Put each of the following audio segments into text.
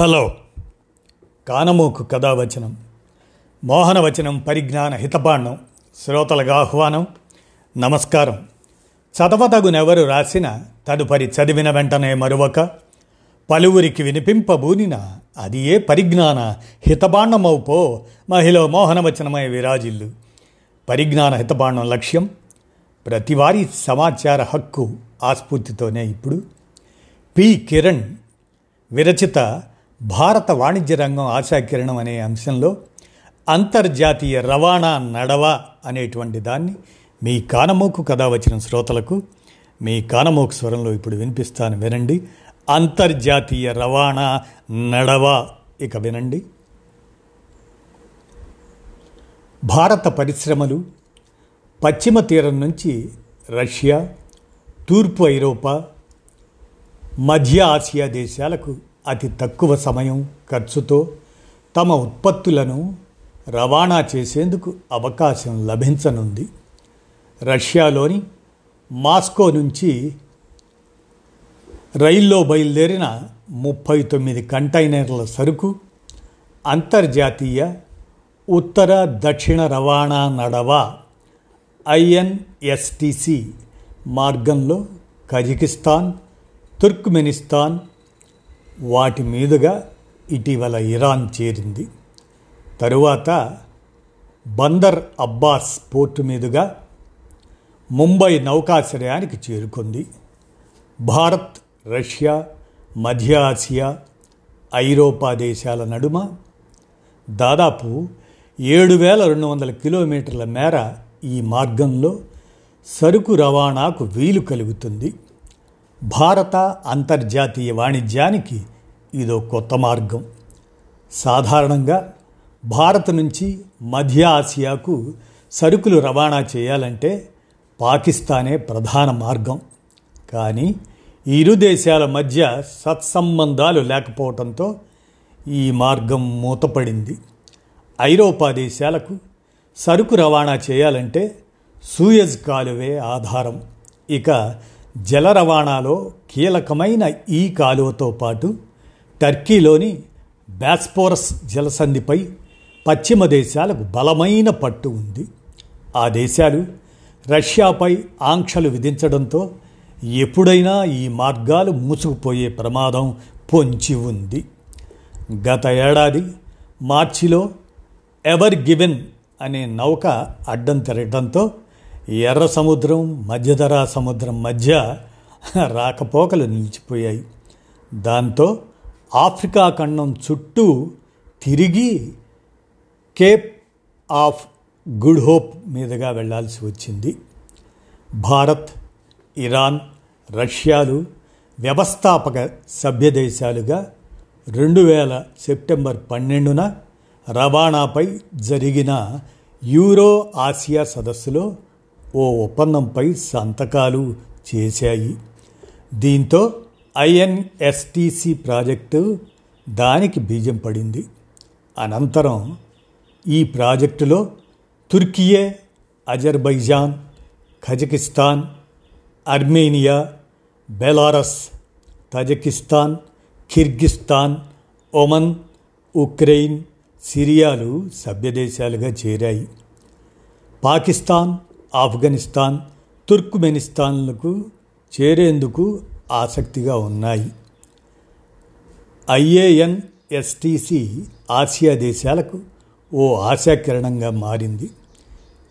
Hello. కానమోకు కథావచనం మోహనవచనం పరిజ్ఞాన హితపాండం శ్రోతలకు ఆహ్వానం నమస్కారం. చదవతగునెవరు రాసిన తదుపరి చదివిన వెంటనే మరొక పలువురికి వినిపింపబూనిన అది ఏ పరిజ్ఞాన హితబాండమవుపో మహిళ మోహనవచనమై విరాజిల్లు. పరిజ్ఞాన హితబాండం లక్ష్యం ప్రతివారీ సమాచార హక్కు ఆస్ఫూర్తితోనే ఇప్పుడు. పి. కిరణ్ విరచిత భారత వాణిజ్య రంగం ఆశాకిరణం అనే అంశంలో అంతర్జాతీయ రవాణా నడవ అనేటువంటి దాన్ని మీ కానమోకు కథ వచ్చిన శ్రోతలకు మీ కానమోకు స్వరంలో ఇప్పుడు వినిపిస్తాను వినండి. అంతర్జాతీయ రవాణా నడవ ఇక వినండి. భారత పరిశ్రమలు పశ్చిమ తీరం నుంచి రష్యా తూర్పు ఐరోపా మధ్య ఆసియా దేశాలకు అతి తక్కువ సమయం ఖర్చుతో తమ ఉత్పత్తులను రవాణా చేసేందుకు అవకాశం లభించనుంది. రష్యాలోని మాస్కో నుంచి రైల్లో బయలుదేరిన ముప్పై తొమ్మిది కంటైనర్ల సరుకు అంతర్జాతీయ ఉత్తర దక్షిణ రవాణా నడవ ఐఎన్ఎస్టిసి మార్గంలో కజకిస్తాన్ తుర్క్మెనిస్తాన్ వాటి మీదుగా ఇటీవల ఇరాన్ చేరింది. తరువాత బందర్ అబ్బాస్ పోర్టు మీదుగా ముంబై నౌకాశ్రయానికి చేరుకుంది. భారత్ రష్యా మధ్య ఆసియా ఐరోపా దేశాల నడుమ దాదాపు ఏడు వేల రెండు వందల కిలోమీటర్ల మేర ఈ మార్గంలో సరుకు రవాణాకు వీలు కలుగుతుంది. భారత అంతర్జాతీయ వాణిజ్యానికి ఇదో కొత్త మార్గం. సాధారణంగా భారత్ నుంచి మధ్య ఆసియాకు సరుకులు రవాణా చేయాలంటే పాకిస్తానే ప్రధాన మార్గం. కానీ ఇరు దేశాల మధ్య సత్సంబంధాలు లేకపోవడంతో ఈ మార్గం మూతపడింది. ఐరోపా దేశాలకు సరుకు రవాణా చేయాలంటే సూయజ్ కాలువే ఆధారం. ఇక జల రవాణాలో కీలకమైన ఈ కాలువతో పాటు టర్కీలోని బ్యాస్పోరస్ జలసంధిపై పశ్చిమ దేశాలకు బలమైన పట్టు ఉంది. ఆ దేశాలు రష్యాపై ఆంక్షలు విధించడంతో ఎప్పుడైనా ఈ మార్గాలు మూసుకుపోయే ప్రమాదం పొంచి ఉంది. గత ఏడాది మార్చిలో ఎవర్ గివెన్ అనే నౌక అడ్డం తిరగడంతో ఎర్ర సముద్రం మధ్యధరా సముద్రం మధ్య రాకపోకలు నిలిచిపోయాయి. దాంతో ఆఫ్రికా ఖండం చుట్టూ తిరిగి కేప్ ఆఫ్ గుడ్ హోప్ మీదుగా వెళ్ళాల్సి వచ్చింది. భారత్ ఇరాన్ రష్యాలు వ్యవస్థాపక సభ్యదేశాలుగా రెండు వేల సెప్టెంబర్ పన్నెండున రవాణాపై జరిగిన యూరో ఆసియా సదస్సులో ఓ ఒప్పందంపై సంతకాలు చేశాయి. దీంతో ఐఎన్ఎస్టిసి ప్రాజెక్టు దానికి బీజం పడింది. అనంతరం ఈ ప్రాజెక్టులో Turkiye Azerbaijan Kazakhstan Armenia Belarus Tajikistan Kyrgyzstan Oman Ukraine సిరియాలు సభ్యదేశాలుగా చేరాయి. పాకిస్తాన్ ఆఫ్ఘనిస్తాన్ తుర్క్మెనిస్తాన్లకు చేరేందుకు ఆసక్తిగా ఉన్నాయి. ఐఏఎన్ఎస్టిసి ఆసియా దేశాలకు ఓ ఆశాకిరణంగా మారింది.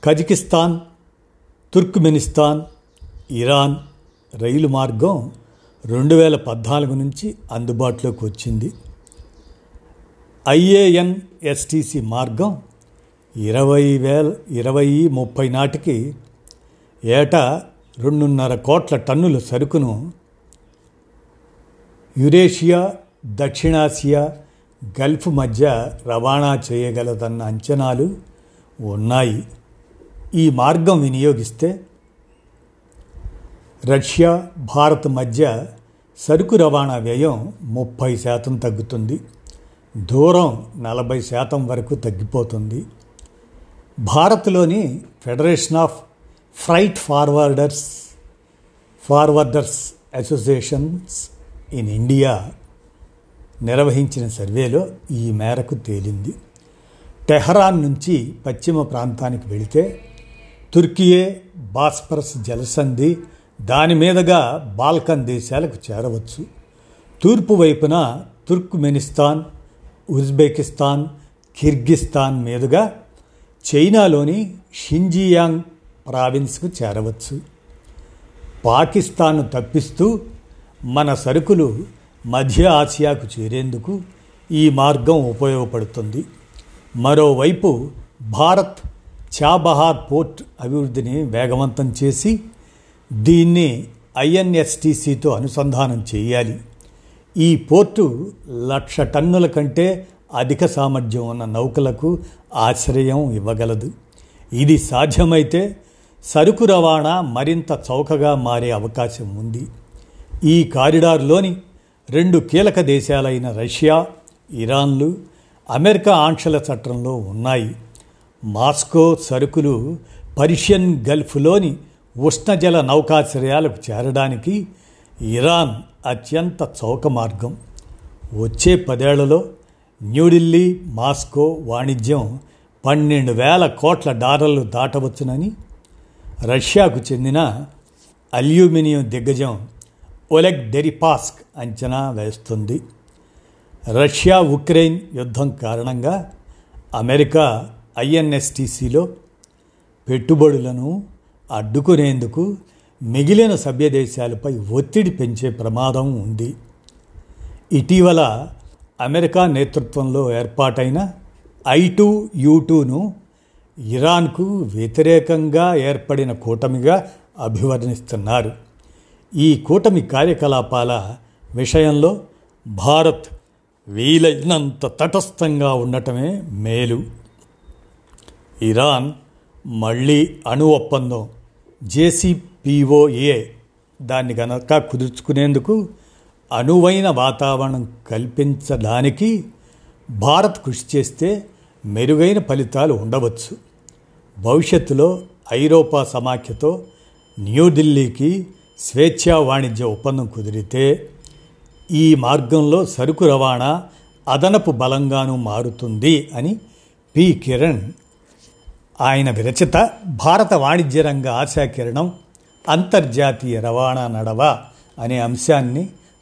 కజకిస్తాన్ తుర్క్మెనిస్తాన్ ఇరాన్ రైలు మార్గం రెండు వేల పద్నాలుగు నుంచి అందుబాటులోకి వచ్చింది. ఐఏఎన్ఎస్టిసి మార్గం ఇరవై వేల ఇరవై ముప్పై నాటికి ఏటా రెండున్నర కోట్ల టన్నుల సరుకును యురేషియా దక్షిణాసియా గల్ఫ్ మధ్య రవాణా చేయగలదన్న అంచనాలు ఉన్నాయి. ఈ మార్గం వినియోగిస్తే రష్యా భారత్ మధ్య సరుకు రవాణా వ్యయం ముప్పై శాతం తగ్గుతుంది. దూరం నలభై శాతం వరకు తగ్గిపోతుంది. భారత్లోని federation of freight forwarders forwarders associations in India నిర్వహించిన సర్వేలో ఈ మేరకు తేలింది. టెహరాన్ నుంచి పశ్చిమ ప్రాంతానికి వెళితే తుర్కియే బాస్పరస్ జలసంధి దాని మీదుగా బాల్కన్ దేశాలకు చేరవచ్చు. తూర్పు వైపున తుర్క్మెనిస్తాన్ ఉజ్బెకిస్తాన్ కిర్గిస్తాన్ మీదుగా చైనాలోని షింజియాంగ్ ప్రావిన్స్కు చేరవచ్చు. పాకిస్తాన్ను తప్పిస్తూ మన సరుకులు మధ్య ఆసియాకు చేరేందుకు ఈ మార్గం ఉపయోగపడుతుంది. మరోవైపు భారత్ చాబహార్ పోర్ట్ అభివృద్ధిని వేగవంతం చేసి దీన్ని ఐఎన్ఎస్టీసీతో అనుసంధానం చేయాలి. ఈ పోర్టు లక్ష టన్నుల కంటే అధిక సామర్థ్యం ఉన్న నౌకలకు ఆశ్రయం ఇవ్వగలదు. ఇది సాధ్యమైతే సరుకు రవాణా మరింత చౌకగా మారే అవకాశం ఉంది. ఈ కారిడార్లోని రెండు కీలక దేశాలైన రష్యా ఇరాన్లు అమెరికా ఆంక్షల చట్టంలో ఉన్నాయి. మాస్కో సరుకులు పర్షియన్ గల్ఫ్లోని ఉష్ణజల నౌకాశ్రయాలకు చేరడానికి ఇరాన్ అత్యంత చౌక మార్గం. వచ్చే పదేళ్ళలో న్యూఢిల్లీ మాస్కో వాణిజ్యం పన్నెండు వేల కోట్ల డాలర్లు దాటవచ్చునని రష్యాకు చెందిన అల్యూమినియం దిగ్గజం ఒలెగ్ డెరిపాస్క్ అంచనా వేస్తుంది. రష్యా ఉక్రెయిన్ యుద్ధం కారణంగా అమెరికా ఐఎన్ఎస్టీసీలో పెట్టుబడులను అడ్డుకునేందుకు మిగిలిన సభ్య దేశాలపై ఒత్తిడి పెంచే ప్రమాదం ఉంది. ఇటీవల అమెరికా నేతృత్వంలో ఏర్పాటైన ఐ టూ యూ టూను ఇరాన్కు వ్యతిరేకంగా ఏర్పడిన కూటమిగా అభివర్ణిస్తున్నారు. ఈ కూటమి కార్యకలాపాల విషయంలో భారత్ వీలైనంత తటస్థంగా ఉండటమే మేలు. ఇరాన్ మళ్ళీ అణు ఒప్పందం జేసీపీఓఏ దాన్ని కనుక కుదుర్చుకునేందుకు అనువైన వాతావరణం కల్పించడానికి భారత్ కృషి చేస్తే మెరుగైన ఫలితాలు ఉండవచ్చు. భవిష్యత్తులో ఐరోపా సమాఖ్యతో న్యూఢిల్లీకి స్వేచ్ఛా వాణిజ్య ఒప్పందం కుదిరితే ఈ మార్గంలో సరుకు రవాణా అదనపు బలంగాను మారుతుంది అని పి. కిరణ్. ఆయన విరచిత భారత వాణిజ్య రంగ ఆశాకిరణం అంతర్జాతీయ రవాణా నడవ అనే అంశాన్ని